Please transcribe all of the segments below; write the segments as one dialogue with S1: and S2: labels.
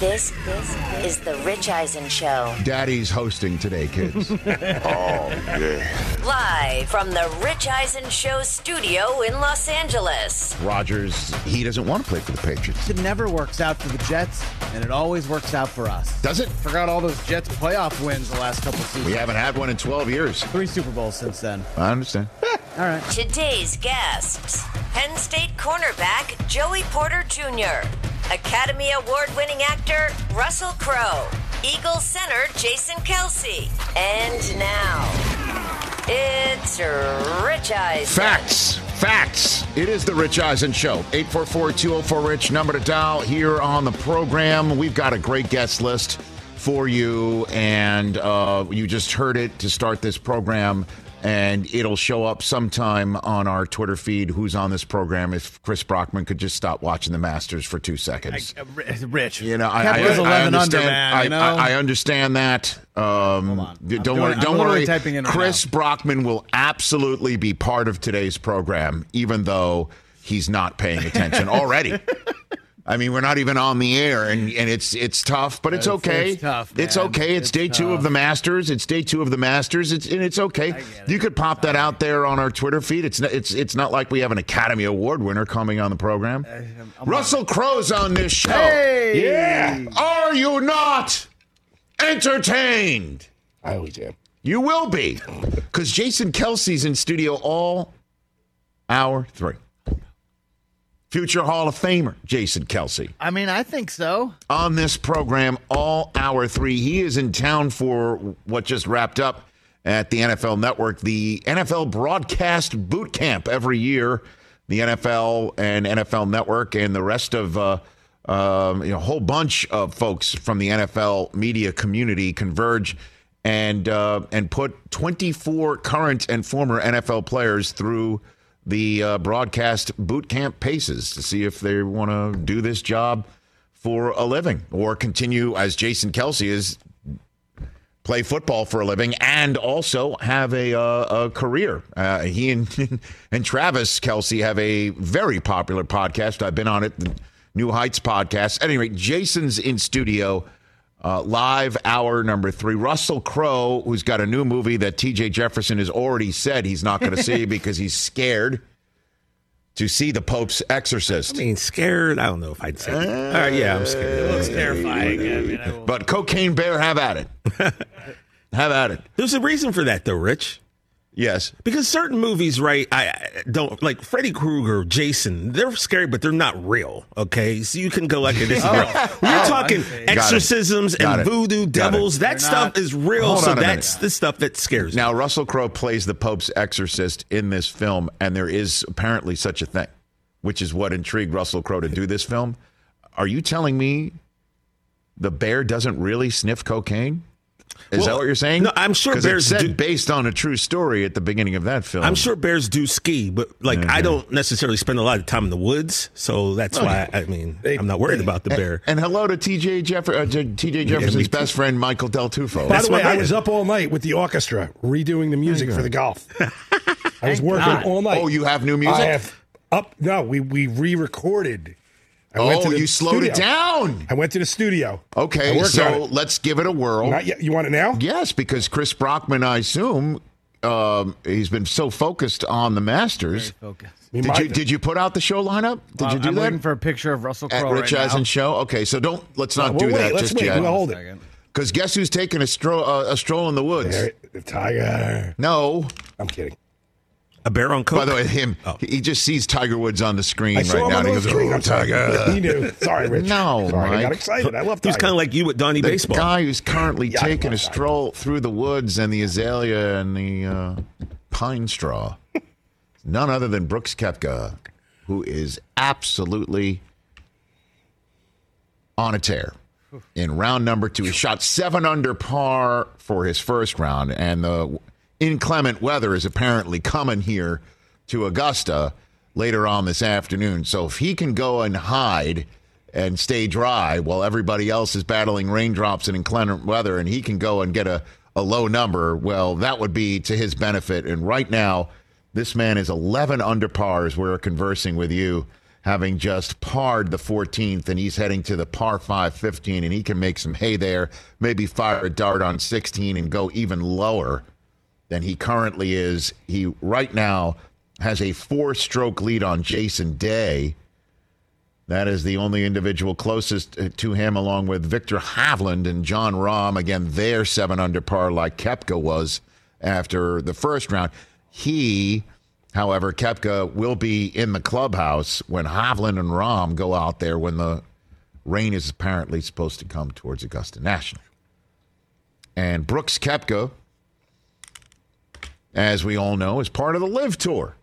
S1: This, this is the Rich Eisen Show.
S2: Daddy's hosting today, kids.
S3: Oh, yeah.
S1: Live from the Rich Eisen Show studio in Los Angeles.
S2: Rodgers, he doesn't want to play for the Patriots.
S4: It never works out for the Jets, and it always works out for us.
S2: Does it?
S4: Forgot all those Jets playoff wins the last couple seasons.
S2: We haven't had one in 12 years.
S4: Three Super Bowls since then.
S2: I understand.
S4: All right.
S1: Today's guests Penn State cornerback Joey Porter Jr., Academy Award winning actor Russell Crowe, Eagle center Jason Kelce, and now it's Rich Eisen.
S2: Facts. Facts. It is the Rich Eisen Show. 844-204-RICH, number to dial here on the program. We've got a great guest list for you, and uh, you just heard it to start this program, and it'll show up sometime on our Twitter feed who's on this program if Chris Brockman could just stop watching the Masters for two seconds.
S4: Rich.
S2: You know, I, I, I
S4: 11 under,
S2: understand.
S4: man,
S2: I,
S4: know?
S2: I, I understand that. Um,
S4: on.
S2: Don't
S4: doing
S2: worry. Don't worry.
S4: typing in right
S2: Chris
S4: now.
S2: Brockman will absolutely be part of today's program, even though he's not paying attention already. I mean, we're not even on the air, and, and it's it's tough, but it's
S4: It's-
S2: okay.
S4: it's tough,
S2: It's okay. It's,
S4: It's
S2: day two of the Masters. It's day two of the Masters. It's and it's okay.
S4: get
S2: You
S4: it.
S2: could pop that out there on our Twitter feed. It's not, it's it's not like we have an Academy Award winner coming on the program. Russell Crowe's on this show.
S4: Hey!
S3: Yeah.
S2: Are you not entertained?
S3: I always am.
S2: You will be. Because Jason Kelce's in studio all hour three. Future Hall of Famer, Jason Kelce,
S4: I mean, I think so.
S2: on this program all hour three. He is in town for what just wrapped up at the NFL Network, the NFL Broadcast Boot Camp every year. The NFL and NFL Network and the rest of uh, um, you know, a whole bunch of folks from the NFL media community converge and uh, and put 24 current and former NFL players through the uh, broadcast boot camp paces to see if they want to do this job for a living or continue as Jason Kelce is play football for a living and also have a, uh, a career. Uh, he and and Travis Kelce have a very popular podcast. I've been on it, the New Heights podcast. At any rate, Jason's in studio. Uh, live hour number three. Russell Crowe, who's got a new movie that TJ Jefferson has already said he's not going to see because he's scared to see the Pope's Exorcist.
S5: I mean, scared. I don't know if I'd say. All right, yeah, I'm scared. It looks terrifying. I mean, I
S2: But Cocaine Bear, have at it. have at it.
S5: There's a reason for that, though, Rich.
S2: Yes.
S5: Because certain movies, right? I don't like Freddy Krueger, Jason. They're scary, but they're not real. Okay, so you can go like this. is oh. real. When you're
S4: oh,
S2: talking it.
S5: exorcisms and
S2: it.
S5: voodoo
S2: Got it.
S5: devils, that
S4: They're
S5: stuff
S4: not-
S5: is real.
S2: Hold
S5: so that's the stuff that scares me.
S2: Now, Russell Crowe plays the Pope's exorcist in this film, and there is apparently such a thing, which is what intrigued Russell Crowe to do this film. Are you telling me the bear doesn't really sniff cocaine? Is that what you're saying?
S5: no, I'm sure
S2: it
S5: bears
S2: said
S5: do-
S2: based on a true story at the beginning of that film.
S5: I'm sure bears do ski, but like I don't necessarily spend a lot of time in the woods, so that's why I mean I'm not worried about the bear.
S2: And hello to TJ Jeff- uh, TJ Jefferson's
S5: me too.
S2: best friend Michael Del Tufo.
S3: By
S5: That's
S3: the way, I was up all night with the orchestra redoing the music for the golf. I was working
S4: God.
S3: all night.
S2: Oh, you have new music?
S3: I have up. No, we we re-recorded. I went
S2: oh,
S3: to the
S2: you slowed it
S3: studio.
S2: down.
S3: I went to the studio.
S2: Okay, so let's give it a whirl.
S3: Not yet. You want it now?
S2: Yes, because Chris Brockman, I assume, um, he's been so focused on the Masters.
S4: Focus.
S3: We
S2: Did you did you put out the show lineup? Did you do
S4: I'm
S2: that
S4: waiting for a picture of Russell Crowe
S2: at
S4: Crowe
S2: Rich
S4: right
S2: Eisen
S4: now.
S2: show? Okay, so don't let's not
S3: Well,
S2: do
S3: wait,
S2: that
S3: let's
S2: just
S3: wait.
S2: yet.
S3: We'll hold it.
S2: Because guess who's taking a stroll uh, a stroll in the woods?
S3: There, the tiger.
S2: No.
S3: I'm kidding.
S5: A bear on coke.
S2: By the way, him he just sees Tiger Woods on the screen
S3: I
S2: right
S3: saw him
S2: now.
S3: on the
S2: he goes, "Oh,
S3: I'm sorry.
S2: Tiger."
S3: He knew. Sorry, Rich.
S2: No,
S3: sorry, I got excited. I love
S5: he was
S3: Tiger.
S5: kind of like you with Donnie
S2: The
S5: baseball.
S2: guy who's currently
S3: Yeah,
S2: taking a
S3: Tiger.
S2: stroll through the woods and the azalea and the uh, pine straw. None other than Brooks Koepka, who is absolutely on a tear. In round number two, he shot seven under par for his first round, and the inclement weather is apparently coming here to Augusta later on this afternoon. So if he can go and hide and stay dry while everybody else is battling raindrops and inclement weather, and he can go and get a, a low number, well, that would be to his benefit. And right now, this man is 11 under par as we're conversing with you. having just parred the 14th, and he's heading to the par 5 15, and he can make some hay there, maybe fire a dart on 16 and go even lower than he currently is. He right now has a four stroke lead on Jason Day. That is the only individual closest uh, to him, along with Viktor Hovland and Jon Rahm. Again, they're seven under par, like Koepka was after the first round. He, however, Koepka will be in the clubhouse when Hovland and Rahm go out there when the rain is apparently supposed to come towards Augusta National. And Brooks Koepka, as we all know, is part of the LIV Tour.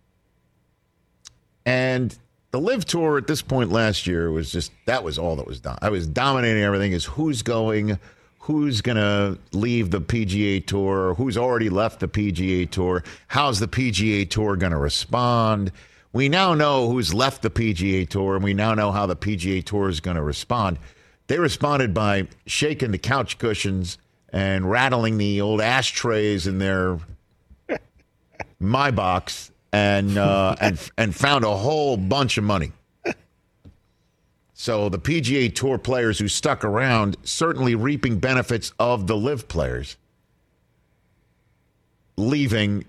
S2: And the LIV Tour at this point last year was just that was all that was done. I was dominating everything. Is who's going, who's going to leave the PGA Tour, who's already left the PGA Tour, how's the PGA Tour going to respond. We now know who's left the PGA Tour, and we now know how the PGA Tour is going to respond. They responded by shaking the couch cushions and rattling the old ashtrays in their my box and uh, and and found a whole bunch of money. So the PGA Tour players who stuck around certainly reaping benefits of the LIV players leaving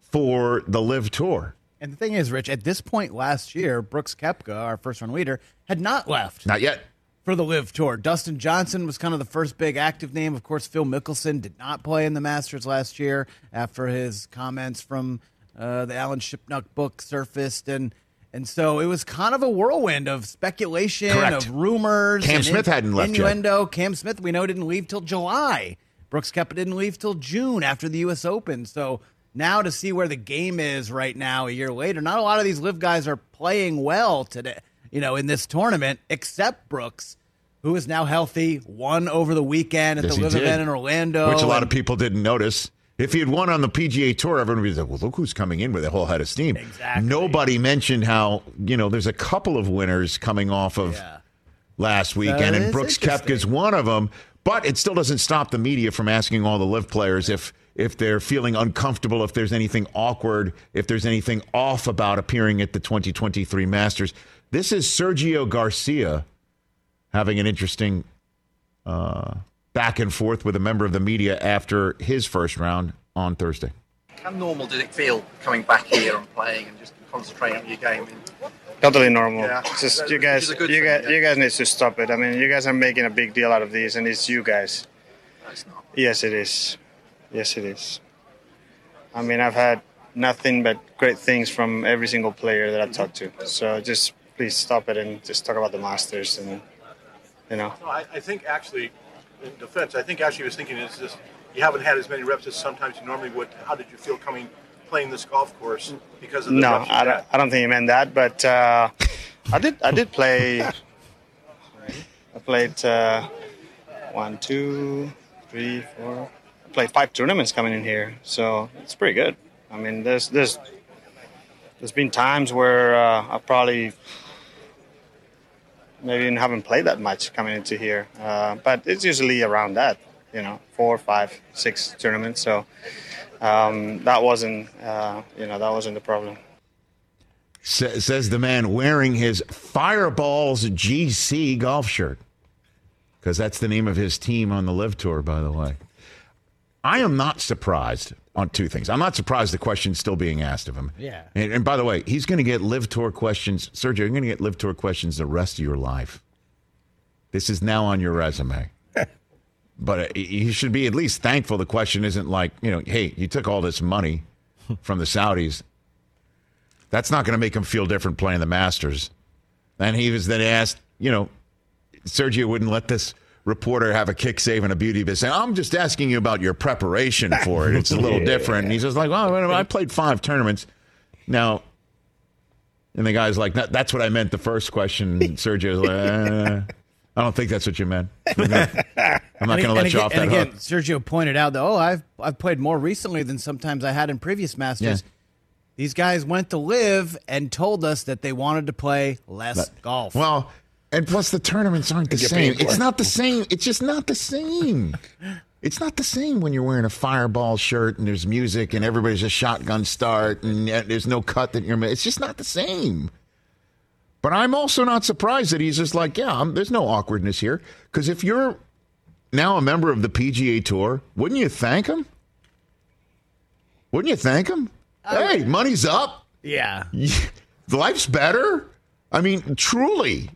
S2: for the LIV Tour.
S4: And the thing is, Rich, at this point last year, Brooks Koepka, our first run leader, had not left.
S2: Not yet.
S4: For the LIV Tour. Dustin Johnson was kind of the first big active name. Of course, Phil Mickelson did not play in the Masters last year after his comments from uh, the Alan Shipnuck book surfaced. And and so it was kind of a whirlwind of speculation,
S2: Correct.
S4: of rumors.
S2: Cam
S4: and
S2: Smith hadn't left yet.
S4: Cam Smith, we know, didn't leave till July. Brooks Koepka didn't leave till June after the U.S. Open. So now to see where the game is right now, a year later, not a lot of these LIV guys are playing well today. You know, in this tournament, except Brooks, who is now healthy, won over the weekend at
S2: Yes,
S4: the
S2: LIV
S4: event in Orlando,
S2: Which a lot
S4: and-
S2: of people didn't notice. If he had won on the PGA Tour, everyone would be like, well, look who's coming in with a whole head of steam.
S4: Exactly.
S2: Nobody mentioned how, you know, there's a couple of winners coming off of
S4: Yeah.
S2: last weekend, and Brooks. Koepka's one of them. But it still doesn't stop the media from asking all the LIV players if if they're feeling uncomfortable, if there's anything awkward, if there's anything off about appearing at the 2023 Masters. This is Sergio Garcia having an interesting uh, back and forth with a member of the media after his first round on Thursday.
S6: How normal did it feel coming back here and playing and just concentrating on your game?
S7: Totally normal.
S6: Yeah.
S7: Just you guys, you
S6: thing,
S7: guys,
S6: yeah.
S7: you guys need to stop it. I mean, you guys are making a big deal out of these, and it's you guys.
S6: No, it's not.
S7: Yes, it is. Yes, it is. I mean, I've had nothing but great things from every single player that I've talked to. So just please stop it and just talk about the Masters and you know.
S8: No, I, I think actually, in defense, I think actually he was thinking is this: you haven't had as many reps as sometimes you normally would. How did you feel coming playing this golf course because of the
S7: No, I don't. I don't think he meant that, but uh, I did. I did play. I played uh, one, two, three, four. I played five tournaments coming in here, so it's pretty good. I mean, there's there's there's been times where uh, I probably maybe even haven't played that much coming into here, uh, but it's usually around that, you know, four, five, six tournaments. So um, that wasn't, uh, you know, that wasn't the problem.
S2: Sa- says the man wearing his Fireballs GC golf shirt. Because that's the name of his team on the LIV Tour, by the way. I am not surprised on two things. I'm not surprised the question's still being asked of him.
S4: Yeah.
S2: And, and by the way, he's going to get LIV Tour questions. Sergio, you're going to get LIV Tour questions the rest of your life. This is now on your resume. but uh, you should be at least thankful the question isn't like, you know, hey, you took all this money from the Saudis. That's not going to make him feel different playing the Masters. And he was then asked, you know, Sergio wouldn't let this reporter have a kick save and a beauty, but saying, I'm just asking you about your preparation for it. It's a little different. And he's just like, well, I played five tournaments. Now, and the guy's like, that's what I meant the first question. And Sergio's like, uh, I don't think that's what you meant. I'm not going to let you
S4: again,
S2: off that
S4: and again,
S2: hook.
S4: Sergio pointed out that oh, I've I've played more recently than sometimes I had in previous Masters.
S2: Yeah.
S4: These guys went to LIV and told us that they wanted to play less golf.
S2: Well, and plus the tournaments aren't the same. It's
S3: it.
S2: not the same. It's just not the same. It's not the same when you're wearing a fireball shirt and there's music and everybody's a shotgun start and uh, there's no cut that you're. It's just not the same. But I'm also not surprised that he's just like, yeah, I'm, there's no awkwardness here. Because if you're now a member of the PGA Tour, wouldn't you thank him? Wouldn't you thank him? hey, money's up.
S4: Yeah.
S2: Life's better. I mean, truly.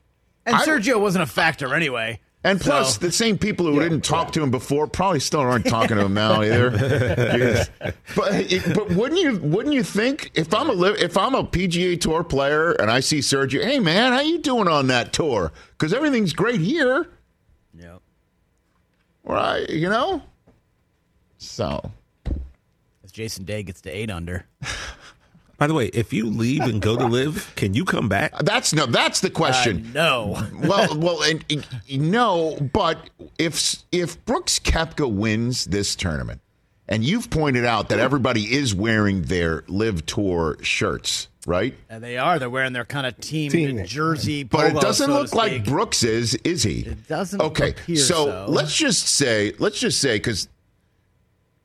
S4: And
S2: I-
S4: Sergio wasn't a factor anyway.
S2: And plus,
S4: So-
S2: the same people who didn't talk to him before probably still aren't talking to him now either. Yes. But but wouldn't you wouldn't you think if I'm a if I'm a PGA Tour player and I see Sergio, hey man, how you doing on that tour? Because everything's great here,
S4: Yep.
S2: right? You know. So
S4: As Jason Day gets to eight under.
S5: By the way, if you leave and go to LIV, can you come back?
S2: that's no that's the question.
S4: Uh, no.
S2: well, well, and, and- no, but if if Brooks Koepka wins this tournament, and you've pointed out that everybody is wearing their LIV Tour shirts, right?
S4: And they are. They're wearing their kind of team,
S3: Team.
S4: jersey.
S2: But it doesn't
S4: so
S2: look like. Brooks is, is he?
S4: It doesn't
S2: Okay,
S4: appear
S2: so,
S4: so.
S2: let's just say, let's just say, because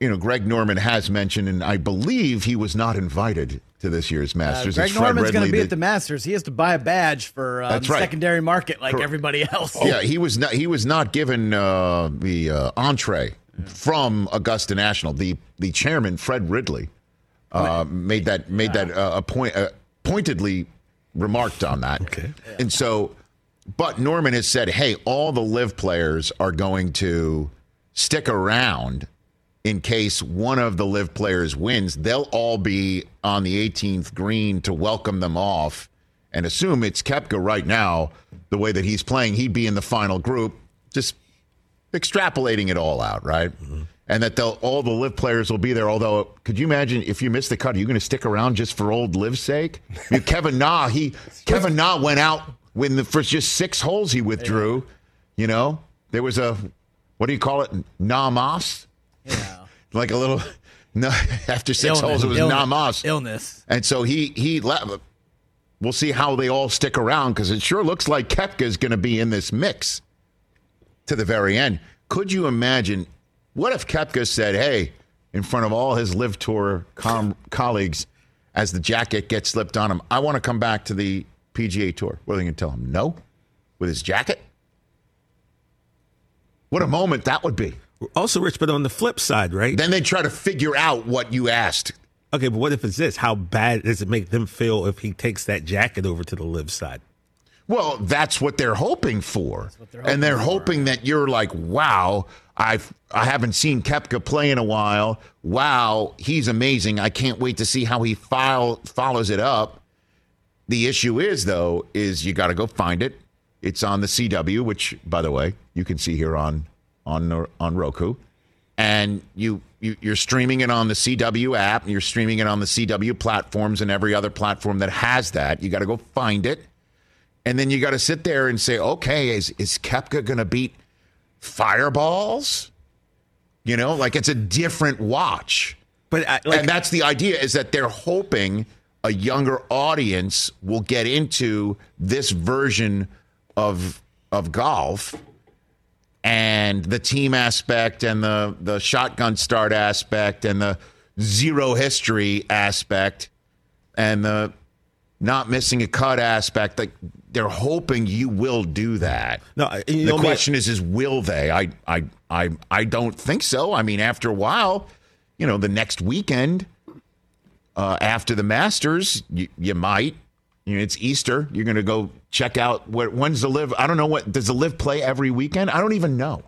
S2: you know, Greg Norman has mentioned, and I believe he was not invited to this year's
S4: Uh,
S2: Masters.
S4: Greg
S2: It's Fred
S4: Norman's going to be
S2: that-
S4: at the Masters. He has to buy a badge for uh, the
S2: right.
S4: secondary market like
S2: Correct.
S4: everybody else.
S2: Yeah, he was not. He was not given uh, the uh, entree from Augusta National. The the chairman Fred Ridley uh, made that made that uh, a point uh, pointedly remarked on that.
S5: Okay.
S2: and so, but Norman has said, "Hey, all the LIV players are going to stick around." In case one of the LIV players wins, they'll all be on the 18th green to welcome them off and assume it's Koepka right now, the way that he's playing, he'd be in the final group, just extrapolating it all out, right? And that they'll all the LIV players will be there. Although, could you imagine if you miss the cut, are you going to stick around just for old LIV's sake? I mean, Kevin Na, he Kevin Na went out when the first just six holes he withdrew. You know, there was a what do you call it? Namas,
S4: Yeah.
S2: like a little. No, after six
S4: Illness,
S2: holes, it was
S4: illness,
S2: Namas.
S4: Illness.
S2: And so he he left. We'll see how they all stick around because it sure looks like Koepka is going to be in this mix to the very end. Could you imagine? What if Koepka said, "Hey," in front of all his LIV tour com- colleagues, as the jacket gets slipped on him, "I want to come back to the PGA Tour." What are they going to tell him? No, with his jacket. What a moment that would be.
S5: Also, Rich, but on the flip side, right?
S2: Then they try to figure out what you asked.
S5: Okay, but what if it's this? How bad does it make them feel if he takes that jacket over to the LIV side?
S2: Well, that's what they're hoping for,
S4: they're
S2: and they're
S4: hoping for.
S2: hoping that you're like, "Wow, I've I haven't seen Koepka play in a while. Wow, he's amazing. I can't wait to see how he file, follows it up." The issue is, though, is you got to go find it. It's on the CW, which, by the way, you can see here on on on Roku, and you, you you're streaming it on the CW app, and you're streaming it on the CW platforms and every other platform that has that. You got to go find it. And then you got to sit there and say, okay, is, is Koepka going to beat Fireballs? You know, like it's a different watch.
S5: But I, like,
S2: and that's the idea is that they're hoping a younger audience will get into this version of of golf and the team aspect and the the shotgun start aspect and the zero history aspect and the not missing a cut aspect like they're hoping you will do that.
S5: No,
S2: the
S5: know
S2: question is is will they? I, I i i don't think so. I mean after a while you know the next weekend uh, after the masters you, you might you know, it's easter you're going to go check out what when's the LIV i don't know what does the LIV play every weekend i don't even know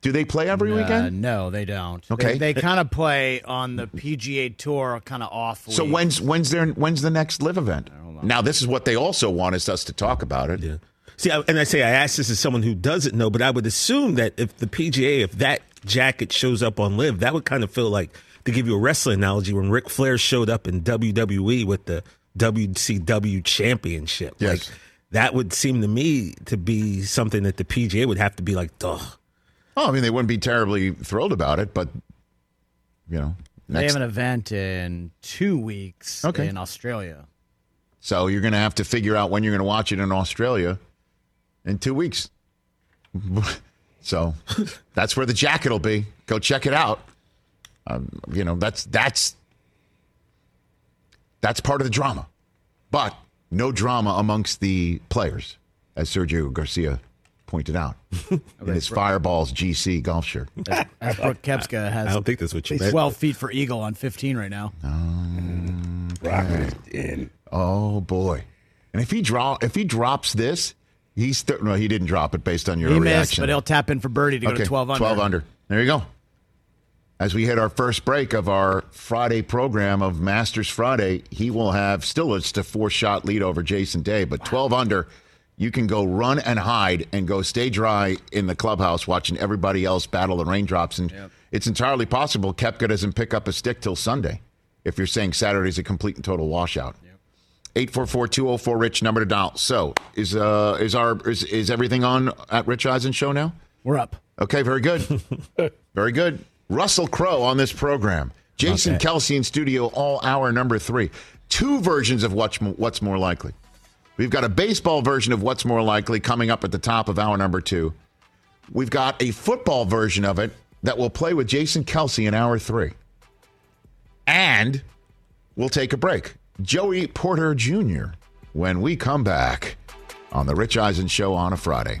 S2: do they play every
S4: Uh,
S2: weekend
S4: no, they don't.
S2: Okay.
S4: They, they kind of play on the PGA Tour, kind of off.
S2: so when's when's their when's the next LIV event now this is what they also want is us to talk about it
S5: Yeah. See, I, and I say I ask this as someone who doesn't know, but I would assume that if the PGA, if that jacket shows up on LIV, that would kind of feel like, to give you a wrestling analogy, when Ric Flair showed up in WWE with the WCW Championship.
S2: Yes.
S5: Like, that would seem to me to be something that the PGA would have to be like, ugh.
S2: oh i mean they wouldn't be terribly thrilled about it but you know
S4: they have an event in two weeks
S2: Okay.
S4: in Australia.
S2: So you're going to have to figure out when you're going to watch it in Australia in two weeks. so that's where the jacket will be. Go check it out. Um, you know that's that's that's part of the drama. But No drama amongst the players, as Sergio Garcia pointed out in his Fireballs GC golf shirt.
S4: As Brooke Koepka
S5: I don't think that's what you meant.
S4: 12 feet for Eagle on 15 right now.
S3: Ah, Rocket in.
S2: Oh boy! And if he draw, if he drops this, he's th- no, he didn't drop it based on your
S4: He
S2: reaction.
S4: missed, but he'll tap in for birdie to go to 12 under.
S2: 12 under. There you go. As we hit our first break of our Friday program of Masters Friday, he will have still it's a four shot lead over Jason Day, but 12 under. You can go run and hide and go stay dry in the clubhouse watching everybody else battle the raindrops. And it's entirely possible Koepka doesn't pick up a stick till Sunday if you're saying Saturday's a complete and total washout. 844-204 Rich number to dial. So is uh is our is, is everything on at Rich Eisen show now?
S4: We're up.
S2: Okay, very good. very good. Russell Crowe on this program. Jason
S4: Okay.
S2: Kelce in studio all hour number three. Two versions of what's, what's More Likely. We've got a baseball version of What's More Likely coming up at the top of hour number two. We've got a football version of it that will play with Jason Kelce in hour three. And we'll take a break. Joey Porter Jr. when we come back on the Rich Eisen Show on a Friday.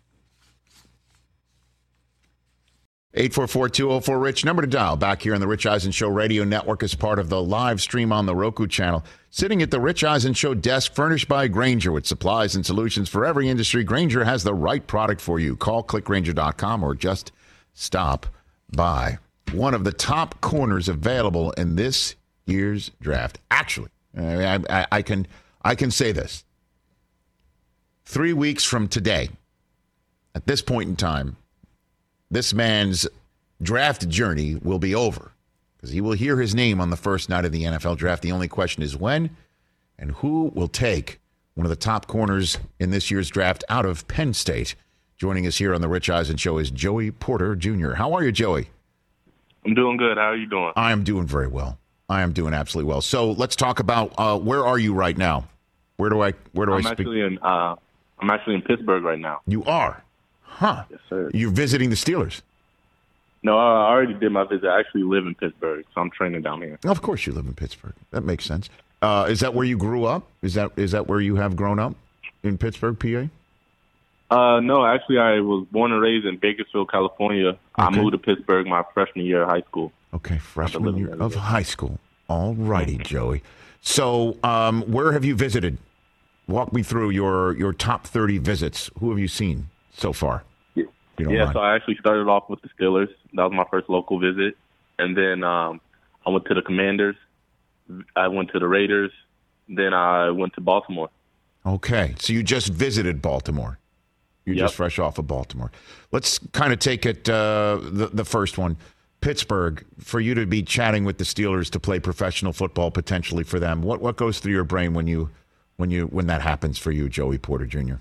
S2: 844-204-RICH, number to dial back here on the Rich Eisen Show radio network as part of the live stream on the Roku channel. Sitting at the Rich Eisen Show desk furnished by Grainger with supplies and solutions for every industry, Grainger has the right product for you. Call clickgrainger.com or just stop by. One of the top corners available in this year's draft. Actually, I, I, I can I can say this. Three weeks from today, at this point in time, this man's draft journey will be over because he will hear his name on the first night of the NFL draft. The only question is when and who will take one of the top corners in this year's draft out of Penn State. Joining us here on the Rich Eisen Show is Joey Porter Jr. How are you, Joey?
S9: I'm doing good. How are you doing?
S2: I am doing very well. I am doing absolutely well. So let's talk about uh, where are you right now? Where do I where do
S9: I'm
S2: I speak?
S9: actually in uh, I'm actually in Pittsburgh right now.
S2: You are, huh?
S9: Yes, sir.
S2: You're visiting the Steelers.
S9: No, I already did my visit. I actually live in Pittsburgh, so I'm training down here.
S2: Of course, you live in Pittsburgh. That makes sense. Uh, is that where you grew up? Is that is that where you have grown up in Pittsburgh, PA?
S9: Uh, no, actually, I was born and raised in Bakersfield, California. I moved to Pittsburgh my freshman year of high school.
S2: Okay, freshman year of high school. All righty, Joey. So, um, where have you visited? Walk me through your your top thirty visits. Who have you seen so far?
S9: Yeah,
S2: You
S9: yeah
S2: mind.
S9: so I actually started off with the Steelers. That was my first local visit, and then um, I went to the Commanders. I went to the Raiders. then I went to Baltimore.
S2: Okay, so you just visited Baltimore. You're
S9: Yep.
S2: just fresh off of Baltimore. Let's kind of take it uh, the the first one, Pittsburgh. For you to be chatting with the Steelers to play professional football potentially for them, what what goes through your brain when you when you when that happens for you, Joey Porter Jr.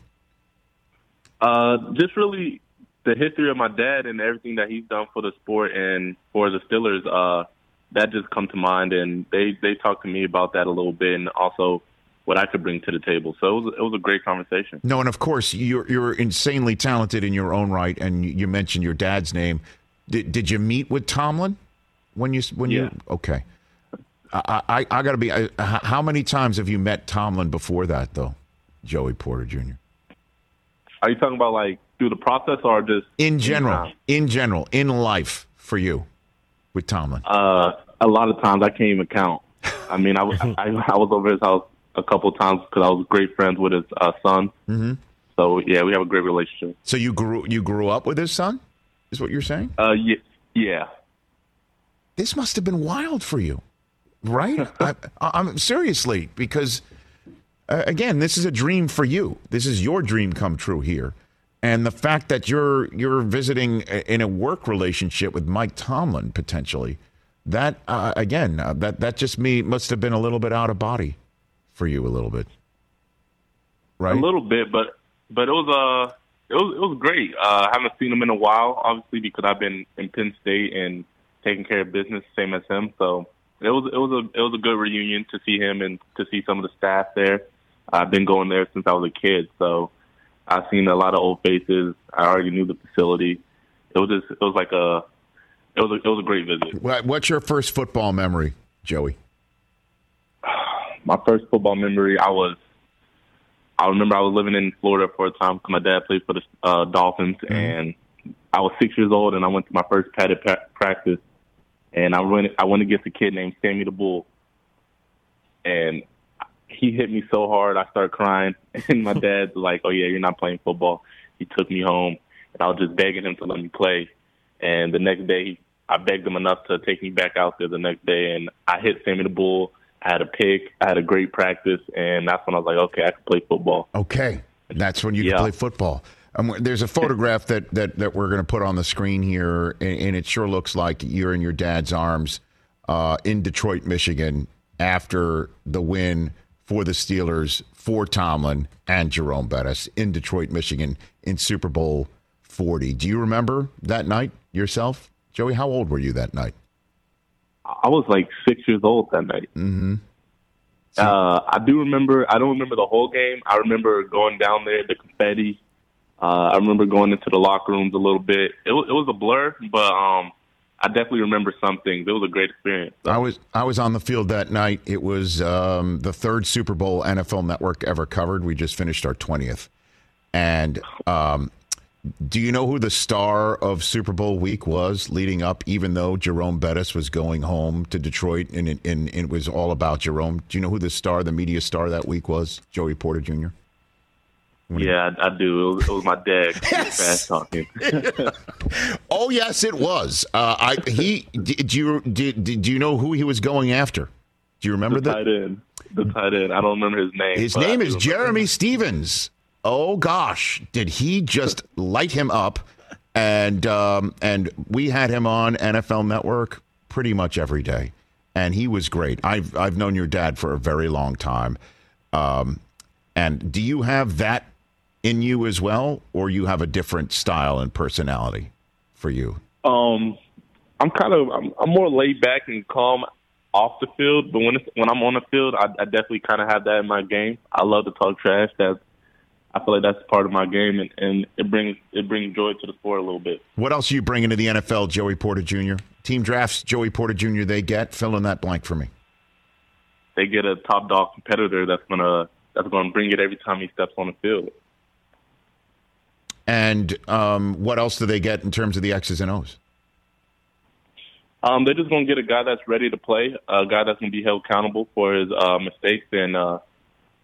S9: Uh, just really the history of my dad and everything that he's done for the sport and for the Steelers. Uh, that just come to mind, and they they talked to me about that a little bit, and also what I could bring to the table. So it was it was a great conversation.
S2: No, and of course you're you're insanely talented in your own right, and you- you mentioned your dad's name. Did did you meet with Tomlin when you when
S9: Yeah.
S2: you okay? I I, I got to be. I, how many times have you met Tomlin before that though, Joey Porter Jr.
S9: Are you talking about like through the process or just
S2: In general, in general, in life for you with Tomlin.
S9: Uh, a lot of times I can't even count. I mean, I, was- I, I was over his house a couple of times because I was great friends with his uh, son. Mm-hmm. So yeah, we have a great relationship.
S2: So you grew you grew up with his son, is what you're saying?
S9: Uh, yeah, yeah.
S2: This must have been wild for you, right? I, I'm seriously because uh, again, this is a dream for you. This is your dream come true here, and the fact that you're you're visiting in a work relationship with Mike Tomlin potentially, that uh, again, uh, that that just me must have been a little bit out of body for you a little bit, right?
S9: A little bit, but but it was uh it was it was great. Uh, I haven't seen him in a while, obviously because I've been in Penn State and taking care of business, same as him. So it was it was a it was a good reunion to see him and to see some of the staff there. I've been going there since I was a kid, so I've seen a lot of old faces. I already knew the facility. It was just it was like a it was a, it was a great visit.
S2: What- What's your first football memory, Joey?
S9: my first football memory, I was, I remember I was living in Florida for a time because my dad played for the uh, Dolphins, and I was six years old, and I went to my first padded pa- practice, and I went, I went against a kid named Sammy the Bull, and he hit me so hard, I started crying, and my dad's like, "Oh yeah, you're not playing football." He took me home, and I was just begging him to let me play, and the next day, he, I begged him enough to take me back out there the next day, and I hit Sammy the Bull. I had a pick. I had a great practice, and that's when I was like, okay, I can play football.
S2: Okay, that's when you
S9: Yeah.
S2: can play football. Um, there's a photograph that, that, that we're going to put on the screen here, and, and it sure looks like you're in your dad's arms uh, in Detroit, Michigan, after the win for the Steelers for Tomlin and Jerome Bettis in Detroit, Michigan, in Super Bowl 40. Do you remember that night yourself, Joey? How old were you that night?
S9: I was like six years old that night. Mm-hmm. Uh, I do remember. I don't remember the whole game. I remember going down there, the confetti. Uh, I remember going into the locker rooms a little bit. It was, it was a blur, but um, I definitely remember some things. It was a great experience.
S2: I was I was on the field that night. It was um, the third Super Bowl NFL Network ever covered. We just finished our twentieth. And um, do you know who the star of Super Bowl week was leading up? Even though Jerome Bettis was going home to Detroit, and it, and it was all about Jerome. Do you know who the star, the media star that week was? Joey Porter Jr.
S9: Yeah, I, I do. It was, it was my dad. Was fast talking.
S2: Oh yes, it was. Uh, I he did you did, did you know who he was going after? Do you remember
S9: the
S2: that?
S9: tight end. The tight end. I don't remember his name.
S2: His name is
S9: Jerramy.
S2: Stevens. Oh gosh, did he just light him up? And um, and we had him on NFL Network pretty much every day, and he was great. I've I've known your dad for a very long time. Um, and do you have that in you as well, or you have a different style and personality for you?
S9: Um, I'm kind of I'm, I'm more laid back and calm off the field, but when it's, when I'm on the field, I, I definitely kind of have that in my game. I love to talk trash. That's I feel like that's part of my game, and, and it brings it brings joy to the sport a little bit.
S2: What else are you bringing to the NFL, Joey Porter Jr.? Team drafts, Joey Porter Jr. They get fill in that blank for me.
S9: They get a top dog competitor that's gonna that's gonna bring it every time he steps on the field.
S2: And um, what else do they get in terms of the X's and O's?
S9: Um, they're just gonna get a guy that's ready to play, a guy that's gonna be held accountable for his uh, mistakes, and uh,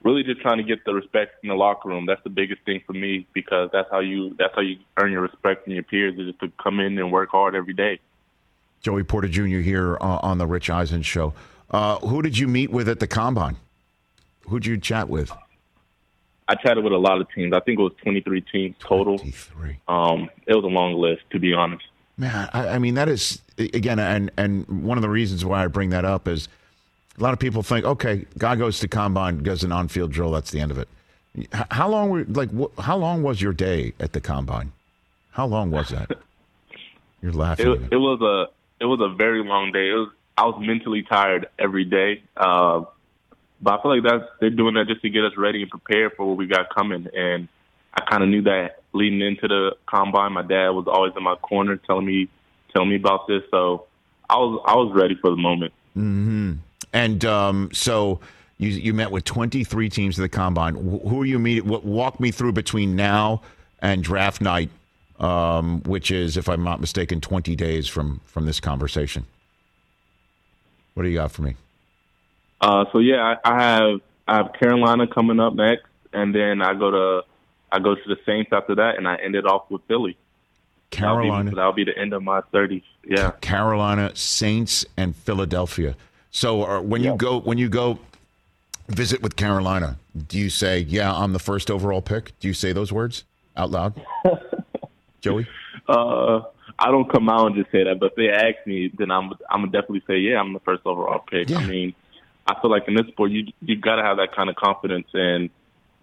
S9: really just trying to get the respect in the locker room. That's the biggest thing for me because that's how you that's how you earn your respect from your peers is just to come in and work hard every day.
S2: Joey Porter Jr. here uh, on the Rich Eisen show. Uh, who did you meet with at the combine? who'd you chat with?
S9: I chatted with a lot of teams. I think it was 23 teams total.
S2: 23.
S9: Um, it was a long list, to be honest.
S2: Man, I, I mean that is again, and and one of the reasons why I bring that up is a lot of people think, okay, guy goes to combine, does an on-field drill, that's the end of it. How long were like? Wh- how long was your day at the combine? How long was that? You're laughing.
S9: It, it was a it was a very long day. It was I was mentally tired every day. Uh, but I feel like that's they're doing that just to get us ready and prepared for what we got coming. And I kind of knew that leading into the combine. My dad was always in my corner, telling me telling me about this. So I was I was ready for the moment.
S2: hmm And um, so you you met with 23 teams at the combine. Who are you meeting? Walk me through between now and draft night, um, which is, if I'm not mistaken, 20 days from from this conversation. What do you got for me?
S9: Uh, so yeah, I, I have I have Carolina coming up next, and then I go to I go to the Saints after that, and I end it off with Philly.
S2: Carolina.
S9: That'll be, that'll be the end of my thirties. Yeah.
S2: Carolina, Saints, and Philadelphia. So uh, when you go when you go visit with Carolina, do you say, "Yeah, I'm the first overall pick"? Do you say those words out loud, Joey?
S9: Uh, I don't come out and just say that, but if they ask me, then I'm I'm definitely say, yeah, I'm the first overall pick. I mean, I feel like in this sport, you you gotta have that kind of confidence, and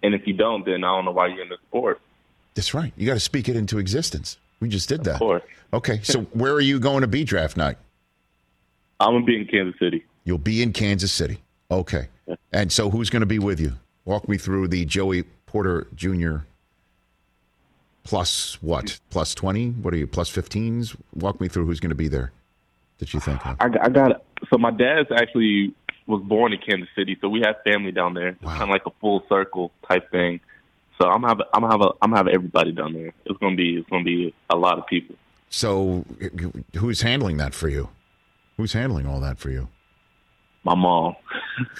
S9: and if you don't, then I don't know why you're in the sport.
S2: That's right. You got to speak it into existence. We just did that.
S9: Of course.
S2: Okay, so where are you going to be draft night?
S9: I'm gonna be in Kansas City.
S2: You'll be in Kansas City. Okay. And so who's going to be with you? Walk me through the Joey Porter Jr. plus what? Plus 20? What are you? Plus 15s? Walk me through who's going to be there that you think of.
S9: I, I got so my dad's actually was born in Kansas City, so we have family down there. It's kind of like a full circle type thing. So I'm have I'm have a, I'm have everybody down there. It's gonna be it's gonna be a lot of people.
S2: So who's handling that for you? Who's handling all that for you?
S9: My mom.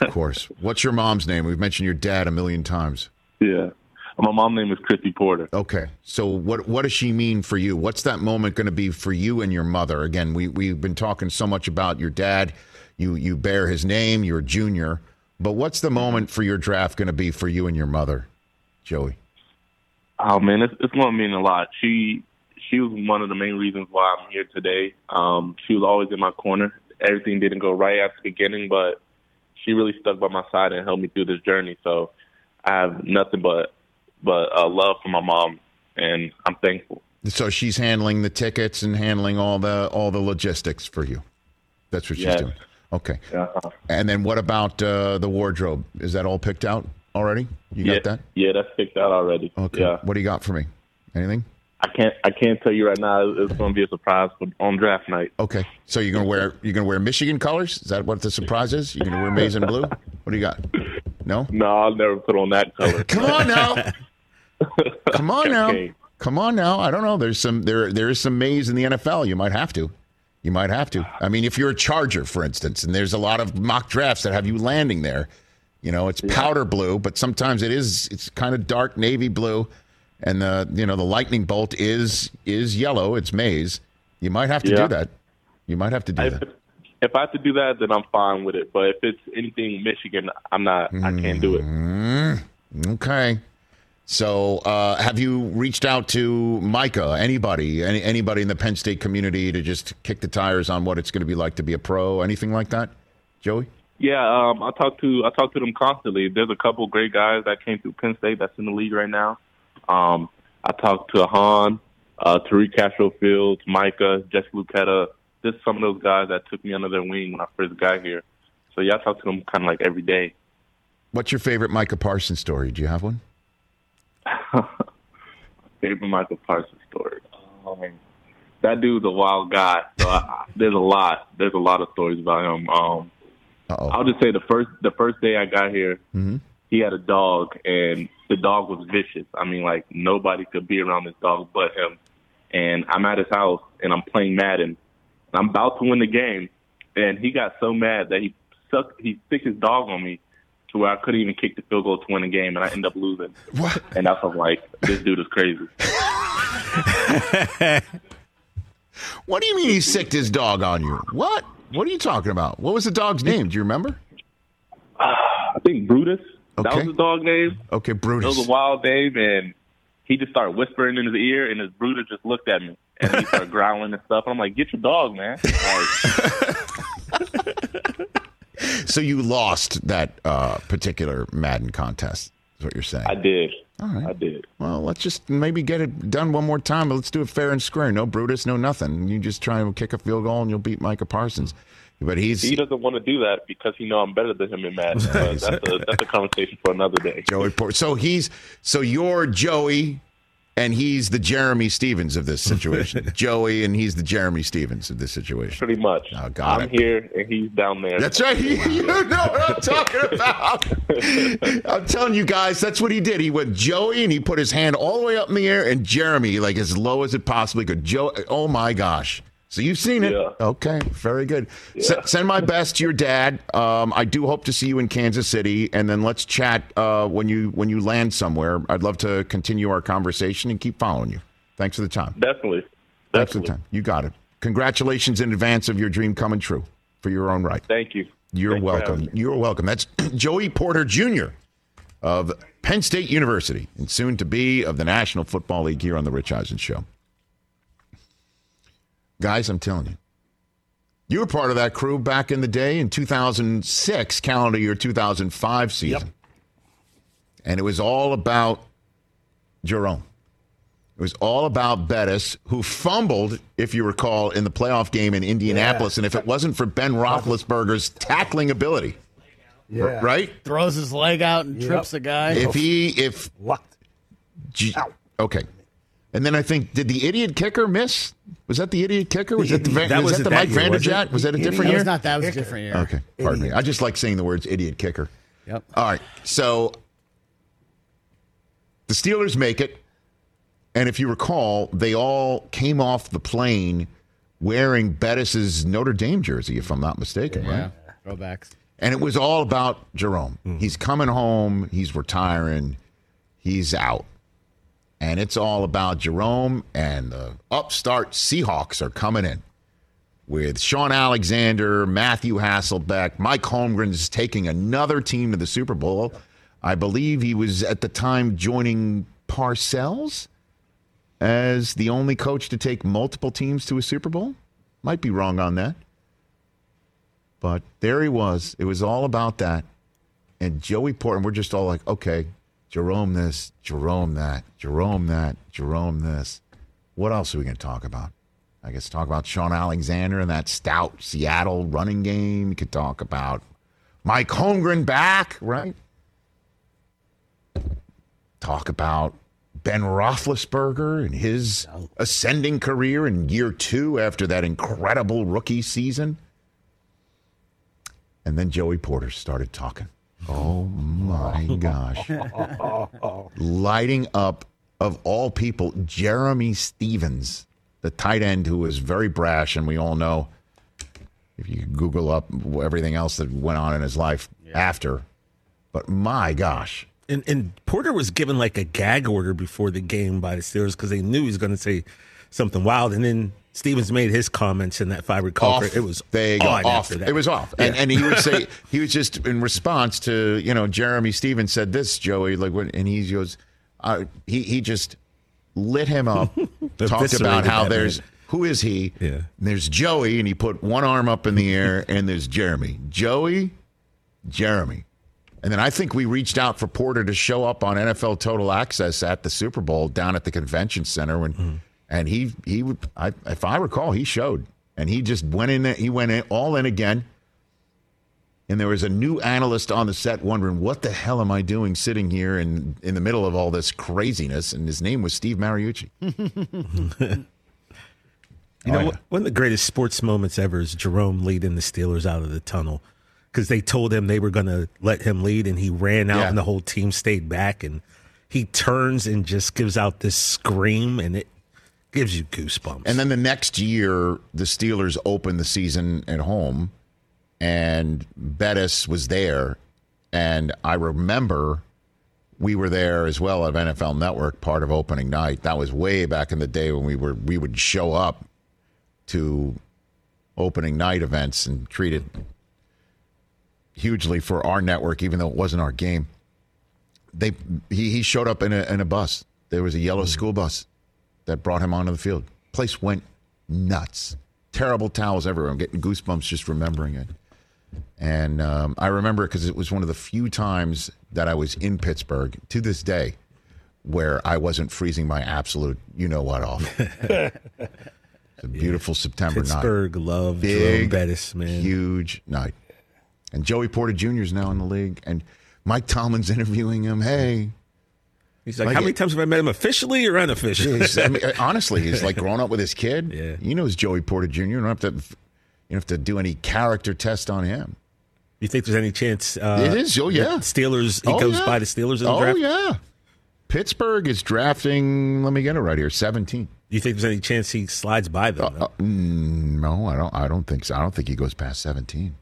S2: of course. What's your mom's name? We've mentioned your dad a million times.
S9: Yeah. My mom's name is Christy Porter.
S2: Okay. So what what does she mean for you? What's that moment going to be for you and your mother? Again, we we've been talking so much about your dad. You you bear his name, you're a junior. But what's the moment for your draft going to be for you and your mother, Joey?
S9: Oh man, it's, it's going to mean a lot. She she was one of the main reasons why I'm here today. Um, she was always in my corner. Everything didn't go right at the beginning, but she really stuck by my side and helped me through this journey. So I have nothing but but uh, love for my mom, and I'm thankful.
S2: So she's handling the tickets and handling all the all the logistics for you. That's what she's
S9: Yes.
S2: doing. Okay.
S9: Yeah.
S2: And then what about uh, the wardrobe? Is that all picked out already? You
S9: yeah,
S2: got that?
S9: Yeah, that's picked out already.
S2: Okay.
S9: Yeah.
S2: What do you got for me? Anything?
S9: I can't I can't tell you right now. It's going to be a surprise on draft night.
S2: Okay. So you're gonna wear you're gonna wear Michigan colors? Is that what the surprise is? You're gonna wear maize and blue? What do you got? No?
S9: No, I'll never put on that color.
S2: Come on now. Come on now. Come on now. I don't know. There's some there there is some maize in the NFL. You might have to. You might have to. I mean, if you're a Charger, for instance, and there's a lot of mock drafts that have you landing there, you know, it's powder blue, but sometimes it is it's kind of dark navy blue, and the you know the lightning bolt is is yellow. It's maize. You might have to
S9: Yeah.
S2: do that. You might have to do
S9: I-
S2: that.
S9: if I have to do that, then I'm fine with it. But if it's anything Michigan, I'm not. I can't do it.
S2: Mm, okay. So, uh, have you reached out to Micah, anybody, any, anybody in the Penn State community to just kick the tires on what it's going to be like to be a pro, anything like that, Joey?
S9: Yeah, um, I talk to I talk to them constantly. There's a couple great guys that came through Penn State that's in the league right now. Um, I talked to Han, uh, Tariq Castro Fields, Micah, Jesse Luketa. Just some of those guys that took me under their wing when I first got here. So yeah, I talk to them kind of like every day.
S2: What's your favorite Micah Parsons story? Do you have one?
S9: favorite Micah Parsons story. Um, that dude's a wild guy. So I, there's a lot. There's a lot of stories about him. Um,
S2: Uh-oh.
S9: I'll just say the first the first day I got here,
S2: Mhm.
S9: he had a dog, and the dog was vicious. I mean, like nobody could be around this dog but him. And I'm at his house, and I'm playing Madden. I'm about to win the game, and he got so mad that he sucked. He sticked his dog on me to where I couldn't even kick the field goal to win the game, and I end up losing.
S2: What?
S9: And that's I'm like, this dude is crazy.
S2: What do you mean he sicked his dog on you? What? What are you talking about? What was the dog's name? Do you remember?
S9: I think Brutus.
S2: Okay.
S9: That was the dog name.
S2: Okay, Brutus.
S9: It was a wild name, and he just started whispering in his ear, and his brooder just looked at me, and he started growling and stuff. And I'm like, "Get your dog, man!" Like,
S2: So you lost that uh, particular Madden contest. Is what you're saying?
S9: I did.
S2: All right.
S9: I did.
S2: Well, let's just maybe get it done one more time. Let's do it fair and square. No Brutus, no nothing. You just try and kick a field goal and you'll beat Micah Parsons. But he's
S9: He doesn't want to do that because he know I'm better than him in Madden. That's a that's a conversation for another day.
S2: Joey Port. So he's so you're Joey, and he's the Jerramy Stevens of this situation. Joey, and he's the Jerramy Stevens of this situation.
S9: Pretty much.
S2: Oh, got
S9: I'm
S2: it.
S9: here and he's down there.
S2: That's right. You know what I'm talking about. I'm telling you guys, that's what he did. He went Joey and he put his hand all the way up in the air, and Jerramy, like as low as it possibly could. Joe, oh my gosh. So you've seen it.
S9: Yeah.
S2: Okay, very good. S- send my best to your dad. Um, I do hope to see you in Kansas City, and then let's chat uh, when you when you land somewhere. I'd love to continue our conversation and keep following you. Thanks for the time.
S9: Definitely.
S2: Thanks for the time. You got it. Congratulations in advance of your dream coming true for your own right.
S9: Thank you.
S2: You're
S9: Thanks
S2: welcome. You're welcome. That's Joey Porter Jr. of Penn State University and soon to be of the National Football League here on the Rich Eisen Show. Guys, I'm telling you, you were part of that crew back in the day in 2006, calendar year 2005 season. And it was all about Jerome. It was all about Bettis, who fumbled, if you recall, in the playoff game in Indianapolis. And if it wasn't for Ben Roethlisberger's tackling ability,
S3: Yeah.
S2: right?
S4: Throws his leg out and
S3: Yep.
S4: trips a guy.
S2: If he, if
S3: Lucked.
S2: G- okay, and then I think did the idiot kicker miss? Was that the idiot kicker? Was that the
S5: That
S2: was
S5: wasn't
S2: that the Mike
S5: year, was?
S2: Vanderjagt? Was that a different year?
S4: was not that was a different year.
S2: Okay, pardon me. I just like saying the words idiot kicker.
S4: Yep.
S2: All right, so the Steelers make it, and if you recall, they all came off the plane wearing Bettis's Notre Dame jersey, if I'm not mistaken, right?
S4: Yeah. Throwbacks.
S2: And it was all about Jerome. Mm-hmm. He's coming home. He's retiring. He's out. And it's all about Jerome and the upstart Seahawks are coming in with Shaun Alexander, Matthew Hasselbeck, Mike Holmgren is taking another team to the Super Bowl. I believe he was at the time joining Parcells as the only coach to take multiple teams to a Super Bowl. Might be wrong on that. But there he was. It was all about that. And Joey Porter, and we're just all like, okay, Jerome this, Jerome that, Jerome that, Jerome this. What else are we going to talk about? I guess talk about Shaun Alexander and that stout Seattle running game. You could talk about Mike Holmgren back, right? Talk about Ben Roethlisberger and his ascending career in year two after that incredible rookie season. And then Joey Porter started talking. Oh my gosh. Lighting up, of all people, Jerramy Stevens, the tight end who was very brash, and we all know if you Google up everything else that went on in his life after. But my gosh.
S5: And, and Porter was given like a gag order before the game by the Steelers because they knew he was going to say something wild. And then Stevens made his comments in that if I recall,
S2: off.
S5: it was
S2: they go off.
S5: after that.
S2: It was off, and
S5: Yeah.
S2: and he would say he was just in response to you know Jerramy Stevens said this Joey like what and he goes uh, he he just lit him up talked about how there's
S5: man.
S2: who is he
S5: Yeah.
S2: And there's Joey and he put one arm up in the air and there's Jerramy Joey Jerramy and then I think we reached out for Porter to show up on NFL Total Access at the Super Bowl down at the convention center when,
S5: Mm-hmm.
S2: And he he would I, if I recall he showed and he just went in there he went in all in again. And there was a new analyst on the set wondering what the hell am I doing sitting here in in the middle of all this craziness and his name was Steve Mariucci.
S5: You know,
S2: Oh, yeah.
S5: one- one of the greatest sports moments ever is Jerome leading the Steelers out of the tunnel because they told him they were going to let him lead, and he ran out,
S2: Yeah.
S5: and the whole team stayed back, and he turns and just gives out this scream, and it gives you goosebumps.
S2: And then the next year, the Steelers opened the season at home, and Bettis was there. And I remember we were there as well at NFL Network, part of opening night. That was way back in the day when we were we would show up to opening night events and treat it hugely for our network, even though it wasn't our game. they he, he showed up in a in a bus. There was a yellow school bus that brought him onto the field. Place went nuts. Terrible towels everywhere. I'm getting goosebumps just remembering it. And um, I remember because it was one of the few times that I was in Pittsburgh to this day where I wasn't freezing my absolute you know what off. it's a beautiful September night.
S5: Pittsburgh love Jerome
S2: Big,
S5: Bettis, man.
S2: huge night. And Joey Porter Jr. is now in the league, and Mike Tomlin's interviewing him. Hey,
S5: He's like,
S2: Like
S5: how many
S2: it-
S5: times have I met him officially or unofficially?
S2: He's- I mean, honestly, he's like growing up with his kid.
S5: Yeah.
S2: know, knows Joey Porter Jr. You don't have to, you don't have to do any character test on him.
S5: you think there's any chance? Uh,
S2: It is, oh, yeah.
S5: that Steelers. He
S2: Oh,
S5: goes
S2: yeah.
S5: by the Steelers in the
S2: oh
S5: draft.
S2: yeah, Pittsburgh is drafting. Let me get it right here. Seventeen.
S5: Do you think there's any chance he slides by them? though?
S2: Uh, mm, no, I don't. I don't think so. I don't think he goes past seventeen.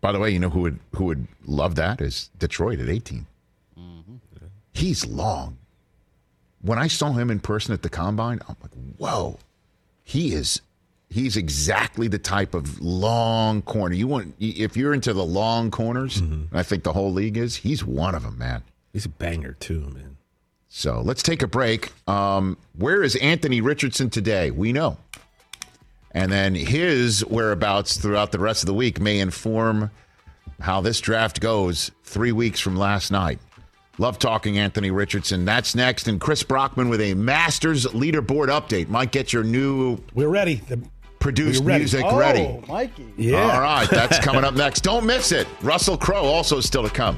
S2: By the way, you know who would who would love that is Detroit at 18 He's long. When I saw him in person at the combine, I'm like, whoa, he is. He's exactly the type of long corner you want. If you're into the long corners, and I think the whole league is. He's one of them, man.
S5: He's a banger too, man.
S2: So let's take a break. Um, where is Anthony Richardson today? We know. And then his whereabouts throughout the rest of the week may inform how this draft goes three weeks from last night. Love talking Anthony Richardson. That's next. And Chris Brockman with a Masters leaderboard update. Mike, get your new
S3: We're ready. The,
S2: produced
S3: ready.
S2: music
S4: Oh,
S2: ready.
S4: Mikey.
S3: yeah.
S2: All right, that's coming up next. Don't miss it. Russell Crowe also still to come.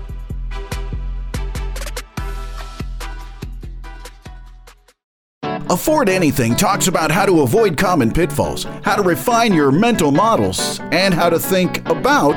S10: Afford Anything talks about how to avoid common pitfalls, how to refine your mental models, and how to think about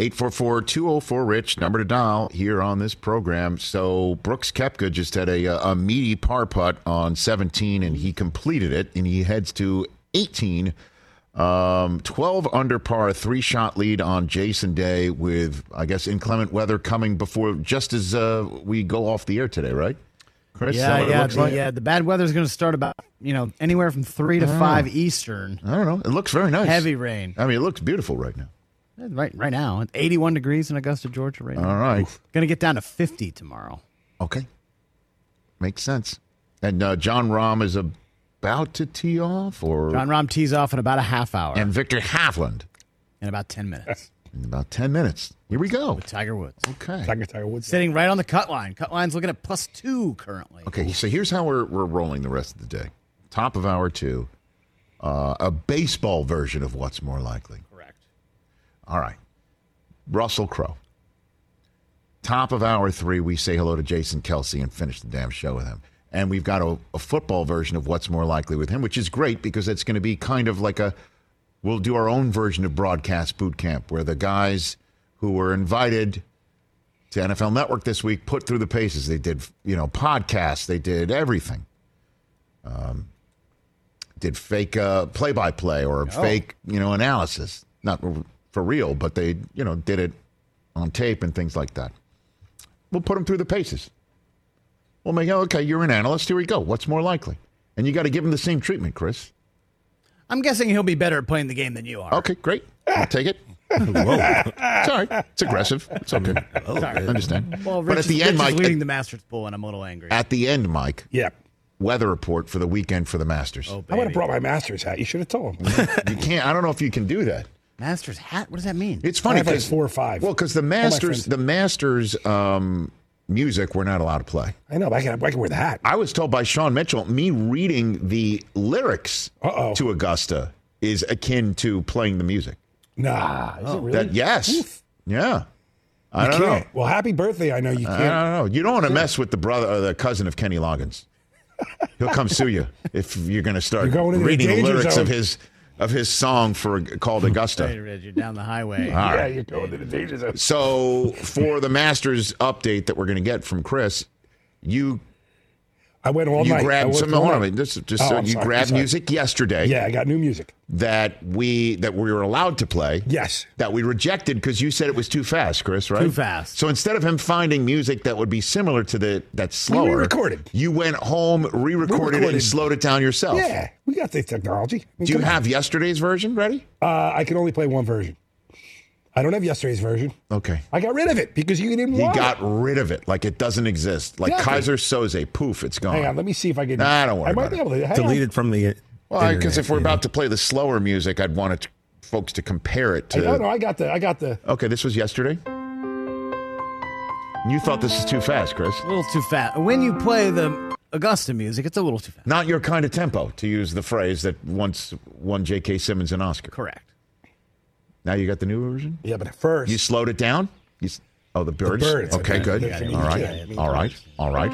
S2: 844-204-RICH, number to dial here on this program. So Brooks Koepka just had a, a meaty par putt on 17, and he completed it, and he heads to 18. Um, 12 under par, three-shot lead on Jason Day with, I guess, inclement weather coming before just as uh, we go off the air today, right? Chris,
S4: Yeah, yeah,
S2: looks
S4: the,
S2: like?
S4: yeah. The bad weather's going to start about you know anywhere from three to
S2: Oh.
S4: five Eastern.
S2: I don't know. It looks very nice.
S4: Heavy rain.
S2: I mean, it looks beautiful right now.
S4: Right, right now, it's 81 degrees in Augusta, Georgia. Right now.
S2: All right.
S4: Going to get down to 50 tomorrow.
S2: Okay. Makes sense. And uh, Jon Rahm is about to tee off, or
S4: Jon Rahm tees off in about a half hour.
S2: and Viktor Hovland
S4: in about 10 minutes.
S2: in about 10 minutes. Here we go.
S4: With Tiger Woods.
S2: Okay.
S3: Tiger Tiger Woods.
S4: Sitting right on the cut line. Cut line's looking at plus two currently.
S2: Okay, so here's how we're, we're rolling the rest of the day. Top of hour two, uh, a baseball version of what's more likely. All right. Russell Crowe. Top of hour three, we say hello to Jason Kelce and finish the damn show with him. And we've got a, a football version of what's more likely with him, which is great because it's going to be kind of like a we'll do our own version of broadcast boot camp where the guys who were invited to NFL Network this week put through the paces. They did, you know, podcasts, they did everything. Um, did fake uh, play-by-play or fake, you know, analysis. Not for real, but they, you know, did it on tape and things like that. We'll put them through the paces. We'll make, oh, okay, you're an analyst. Here we go. What's more likely? And you got to give them the same treatment, Chris.
S4: I'm guessing he'll be better at playing the game than you are.
S2: Okay, great. I'll take it.
S5: Whoa.
S2: It's. It's aggressive. It's okay. I understand.
S4: Well,
S2: but at the
S4: is-
S2: end,
S4: Rich
S2: Mike,
S4: leading
S2: at,
S4: the Masters pool, and I'm a little angry.
S2: at the end, Mike,
S3: Yeah.
S2: weather report for the weekend for the Masters.
S4: oh,
S3: I would have brought my master's hat. You should have told him.
S2: You can't. I don't know if you can do that.
S4: Masters hat? What does that mean?
S2: It's funny
S3: have like
S2: 'cause-
S3: four or five.
S2: Well, because the Masters, the Masters um, music, we're not allowed to play.
S3: I know, but I can, I can wear the hat.
S2: I was told by Sean Mitchell, me reading the lyrics
S3: Uh-oh.
S2: to Augusta is akin to playing the music.
S3: Nah, is
S4: Oh.
S3: it really?
S2: That yes, yeah. I
S3: You
S2: don't know.
S3: can't. Well, happy birthday! I know you
S2: I
S3: can't.
S2: don't know. You don't want to mess with the brother or the cousin of Kenny Loggins. He'll come sue you if you're going to start
S3: You're going into the
S2: reading the lyrics
S3: zone.
S2: of his of his song for called
S4: Hey,
S2: Augusta.
S4: Rich, you're down the highway.
S2: All
S3: yeah,
S2: right.
S3: you're going to the danger zone.
S2: So for the Masters update that we're going to get from Chris, you
S3: I went all
S2: you
S3: night. I
S2: grabbed
S3: worked
S2: some.
S3: all
S2: Hold on,
S3: night.
S2: a. Just, just
S3: Oh,
S2: so
S3: I'm
S2: you
S3: sorry,
S2: grabbed music yesterday.
S3: Yeah, I got new music.
S2: That we that we were allowed to play.
S3: Yes.
S2: That we rejected because you said it was too fast, Chris. Right?
S4: Too fast.
S2: So instead of him finding music that would be similar to the that's
S3: We
S2: slower,
S3: re-recorded.
S2: You went home, re-recorded, it, and slowed it down yourself.
S3: Yeah, we got the technology. I mean,
S2: Do you
S3: come on.
S2: have yesterday's version ready?
S3: Uh, I can only play one version. I don't have yesterday's version.
S2: Okay.
S3: I got rid of it because you didn't
S2: He
S3: want
S2: got
S3: it.
S2: rid of it like it doesn't exist. Like
S3: Exactly.
S2: Keyser Söze, poof, it's gone.
S3: Hang on, let me see if I can.
S2: Nah, don't worry
S3: I might
S2: about
S3: be able to. hang on.
S5: Deleted from the.
S2: Well, because if we're
S5: you know.
S2: about to play the slower music, I'd want it, folks to compare it
S3: I,
S2: to.
S3: no, no, I got the. I got the.
S2: Okay, this was yesterday. You thought this is too fast, Chris.
S4: A little too fast. When you play the Augusta music, it's a little too fast.
S2: Not your kind of tempo, to use the phrase that once won J.K. Simmons an Oscar.
S4: Correct.
S2: Now you got the new version.
S3: Yeah, but at first,
S2: You slowed it down. You, s- oh, the birds.
S3: birds,
S2: Okay,
S3: okay.
S2: good.
S3: Yeah, I mean,
S2: all right,
S3: yeah, I mean,
S2: all right, all right.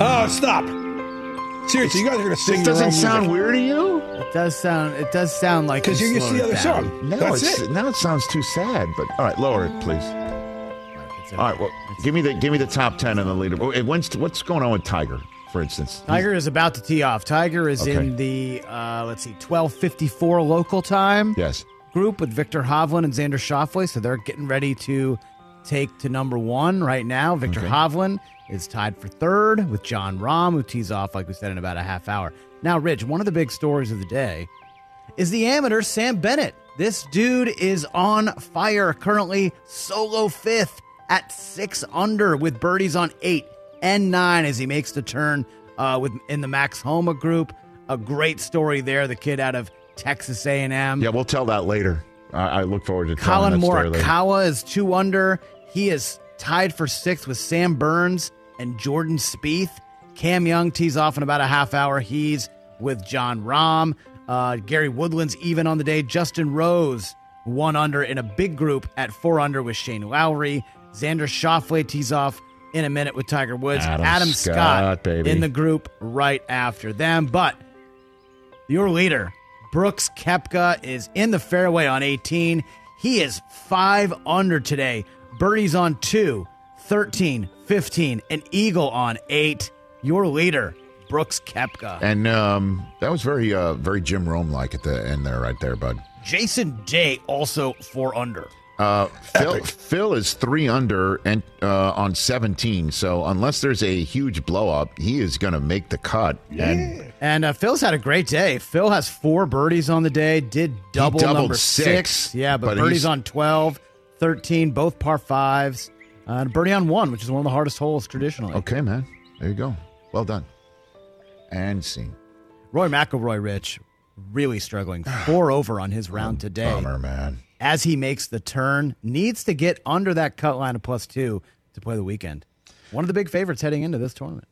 S3: oh, stop! Seriously, you guys are gonna sing
S2: This
S3: your
S2: doesn't
S3: own
S2: sound
S3: music.
S2: weird to you.
S4: It does sound. It does sound like
S3: because
S4: you
S3: you're used
S4: slowed
S3: the
S4: it
S3: other
S4: down.
S3: song.
S2: No,
S3: That's
S2: it's,
S3: it.
S2: now it sounds too sad. But all right, lower it, please. All right, well, give me the give me the top ten and the leader. Oh, and when's, what's going on with Tiger, for instance?
S4: Tiger is about to tee off. Tiger is
S2: Okay.
S4: in the uh, let's see, twelve fifty four local time
S2: Yes.
S4: group with Viktor Hovland and Xander Schauffele. So they're getting ready to take to number one right now. Viktor
S2: Okay.
S4: Hovland is tied for third with Jon Rahm, who tees off like we said in about a half hour. Now, Rich, one of the big stories of the day is the amateur Sam Bennett. This dude is on fire currently, solo fifth at six under with birdies on eight and nine as he makes the turn uh, with in the Max Homa group. A great story there. The kid out of Texas A&M.
S2: Yeah, we'll tell that later. I, I look forward to
S4: Colin
S2: that story later.
S4: Morikawa is two under. He is tied for sixth with Sam Burns and Jordan Spieth. Cam Young tees off in about a half hour. He's with Jon Rahm. Uh, Gary Woodland's even on the day. Justin Rose one under in a big group at four under with Shane Lowry. Xander Schauffele tees off in a minute with Tiger Woods.
S2: Adam
S4: Scott,
S2: Scott, baby.
S4: in the group right after them. But your leader, Brooks Koepka, is in the fairway on 18. He is five under today. Birdies on two, 13, 15, an eagle on eight. Your leader, Brooks Koepka.
S2: And um, that was very, uh, very Jim Rome like at the end there, right there, bud.
S4: Jason Day also four under.
S2: Uh, Phil, Phil is three under and uh, on 17. So unless there's a huge blow up, he is going to make the cut. And
S4: And uh, Phil's had a great day. Phil has four birdies on the day, did double number
S2: six,
S4: six. Yeah, but,
S2: but
S4: birdies on 12, 13, both par fives. Uh, and a birdie on one, which is one of the hardest holes traditionally.
S2: okay, man, there you go. Well done. And scene.
S4: Rory McIlroy, Rich, really struggling. Four over on his round today.
S2: Bummer, man.
S4: As he makes the turn, needs to get under that cut line of plus two to play the weekend. One of the big favorites heading into this tournament.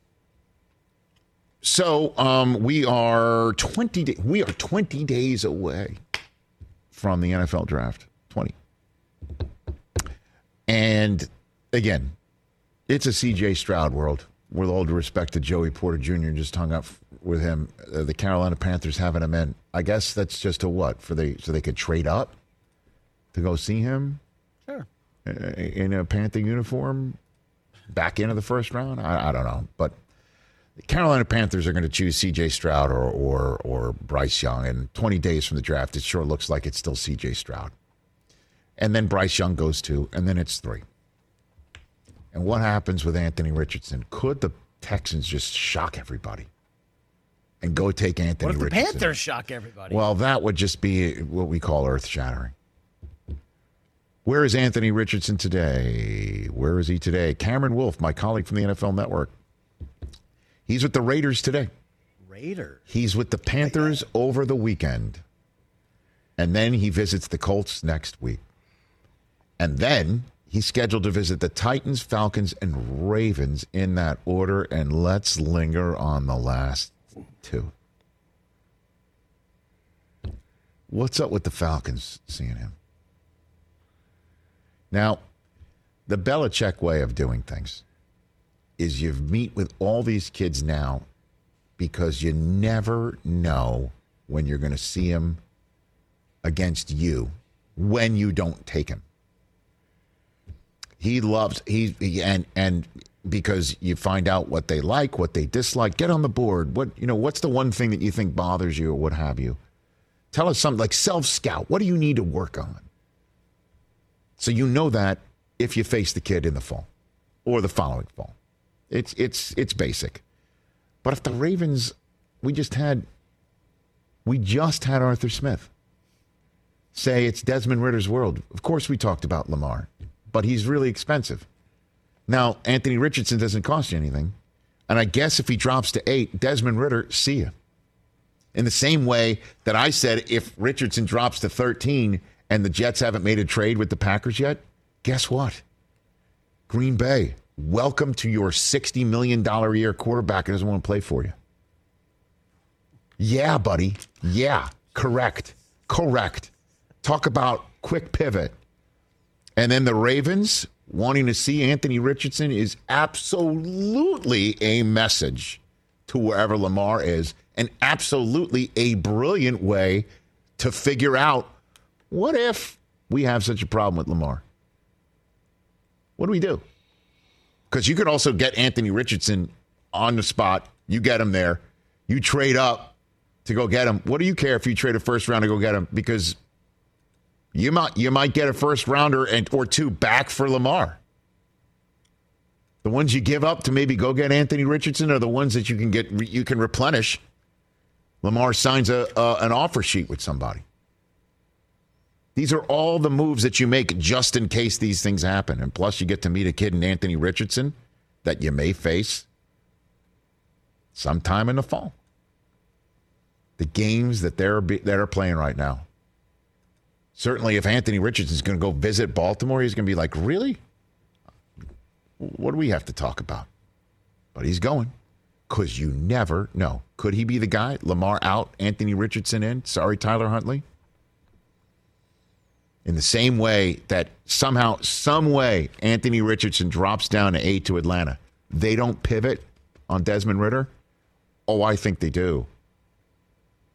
S2: So um, we are 20. Da- we are 20 days away from the NFL draft. 20. And again, it's a CJ Stroud world. With all due respect to Joey Porter Jr., just hung up with him. Uh, the Carolina Panthers having him in. I guess that's just a what for they so they could trade up to go see him.
S4: Sure.
S2: in a Panther uniform back into the first round. I, I don't know, but the Carolina Panthers are going to choose C.J. Stroud or or or Bryce Young. And 20 days from the draft, it sure looks like it's still C.J. Stroud. And then Bryce Young goes two, and then it's three. And what happens with Anthony Richardson? Could the Texans just shock everybody and go take Anthony
S4: What if the Panthers shock everybody?
S2: Well, that would just be what we call earth shattering. Where is Anthony Richardson today? Where is he today? Cameron Wolfe, my colleague from the NFL Network. He's with the Raiders today.
S4: Raiders.
S2: He's with the Panthers over the weekend. And then he visits the Colts next week. And then He's scheduled to visit the Titans, Falcons, and Ravens in that order. And let's linger on the last two. What's up with the Falcons seeing him? Now, the Belichick way of doing things is you meet with all these kids now because you never know when you're going to see them against you when you don't take him. He loves he, he and and because you find out what they like, what they dislike. Get on the board. What you know? What's the one thing that you think bothers you, or what have you? Tell us something like self scout. What do you need to work on? So you know that if you face the kid in the fall or the following fall, it's it's it's basic. But if the Ravens, we just had, we just had Arthur Smith say it's Desmond Ridder's world. Of course, we talked about Lamar, but he's really expensive. Now, Anthony Richardson doesn't cost you anything. And I guess if he drops to eight, Desmond Ridder, see you. In the same way that I said, if Richardson drops to 13 and the Jets haven't made a trade with the Packers yet, guess what? Green Bay, welcome to your $60 million a year quarterback who doesn't want to play for you. Yeah, buddy. Yeah, correct. Correct. Talk about quick pivot. And then the Ravens wanting to see Anthony Richardson is absolutely a message to wherever Lamar is, and absolutely a brilliant way to figure out what if we have such a problem with Lamar? What do we do? Because you could also get Anthony Richardson on the spot. You get him there. You trade up to go get him. What do you care if you trade a first round to go get him? Because you might you might get a first rounder and or two back for Lamar. The ones you give up to maybe go get Anthony Richardson are the ones that you can get you can replenish. Lamar signs a, a an offer sheet with somebody. These are all the moves that you make just in case these things happen. And plus, you get to meet a kid in Anthony Richardson that you may face sometime in the fall. The games that they're that are playing right now. Certainly, if Anthony Richardson's going to go visit Baltimore, he's going to be like, "Really? What do we have to talk about?" But he's going because you never know. Could he be the guy? Lamar out, Anthony Richardson in. Sorry, Tyler Huntley in the same way that somehow, some way, Anthony Richardson drops down to eight to Atlanta, they don't pivot on Desmond Ridder. Oh, I think they do.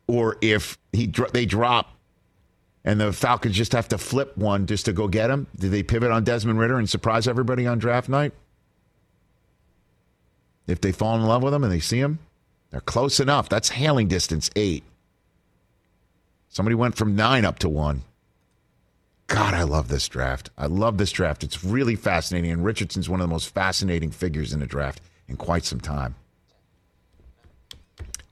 S2: Or if he they drop and the Falcons just have to flip one just to go get him, do they pivot on Desmond Ridder and surprise everybody on draft night? If they fall in love with him and they see him, they're close enough. That's hailing distance eight. Somebody went from nine up to one. God, I love this draft. I love this draft. It's really fascinating. And Richardson's one of the most fascinating figures in the draft in quite some time.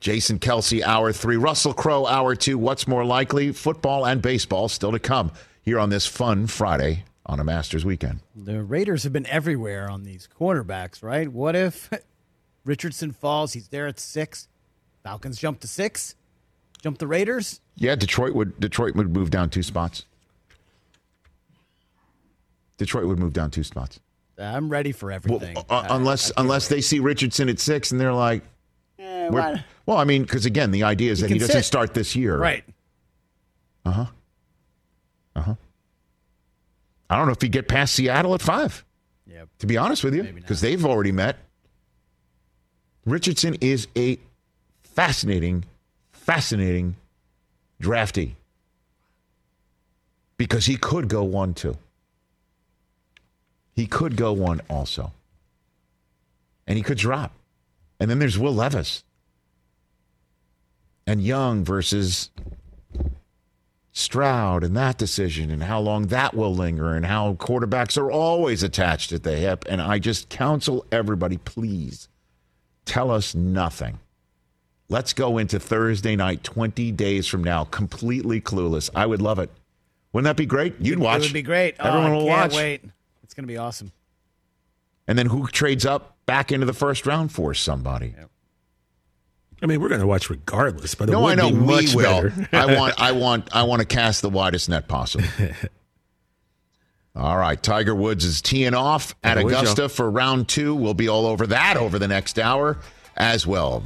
S2: Jason Kelce, hour three. Russell Crowe, hour two. What's more likely? Football and baseball still to come here on this fun Friday on a Masters weekend.
S4: The Raiders have been everywhere on these quarterbacks, right? What if Richardson falls? He's there at six. Falcons jump to six. Jump the Raiders.
S2: Yeah, Detroit would Detroit would move down two spots. Detroit would move down two spots.
S4: I'm ready for everything.
S2: Well, uh, unless unless they see Richardson at six and they're like,
S4: eh,
S2: well, I mean, because again, the idea is
S4: he
S2: that he doesn't
S4: sit.
S2: start this year,
S4: right?
S2: Uh huh. Uh huh. I don't know if he get past Seattle at five.
S4: Yep.
S2: To be honest with you, because they've already met. Richardson is a fascinating, fascinating draftee because he could go one two. He could go one also. And he could drop. And then there's Will Levis. And Young versus Stroud and that decision and how long that will linger and how quarterbacks are always attached at the hip. And I just counsel everybody, please tell us nothing. Let's go into Thursday night, 20 days from now, completely clueless. I would love it. Wouldn't that be great? You'd watch.
S4: It would be great. Oh,
S2: Everyone
S4: I
S2: will
S4: can't
S2: watch.
S4: Wait, it's going to be awesome.
S2: And then who trades up back into the first round for somebody?
S5: I mean, we're going to watch regardless, but it
S2: no, I know
S5: be
S2: we will. I want, I want, I want to cast the widest net possible. All right, Tiger Woods is teeing off at Augusta for round two. We'll be all over that over the next hour as well.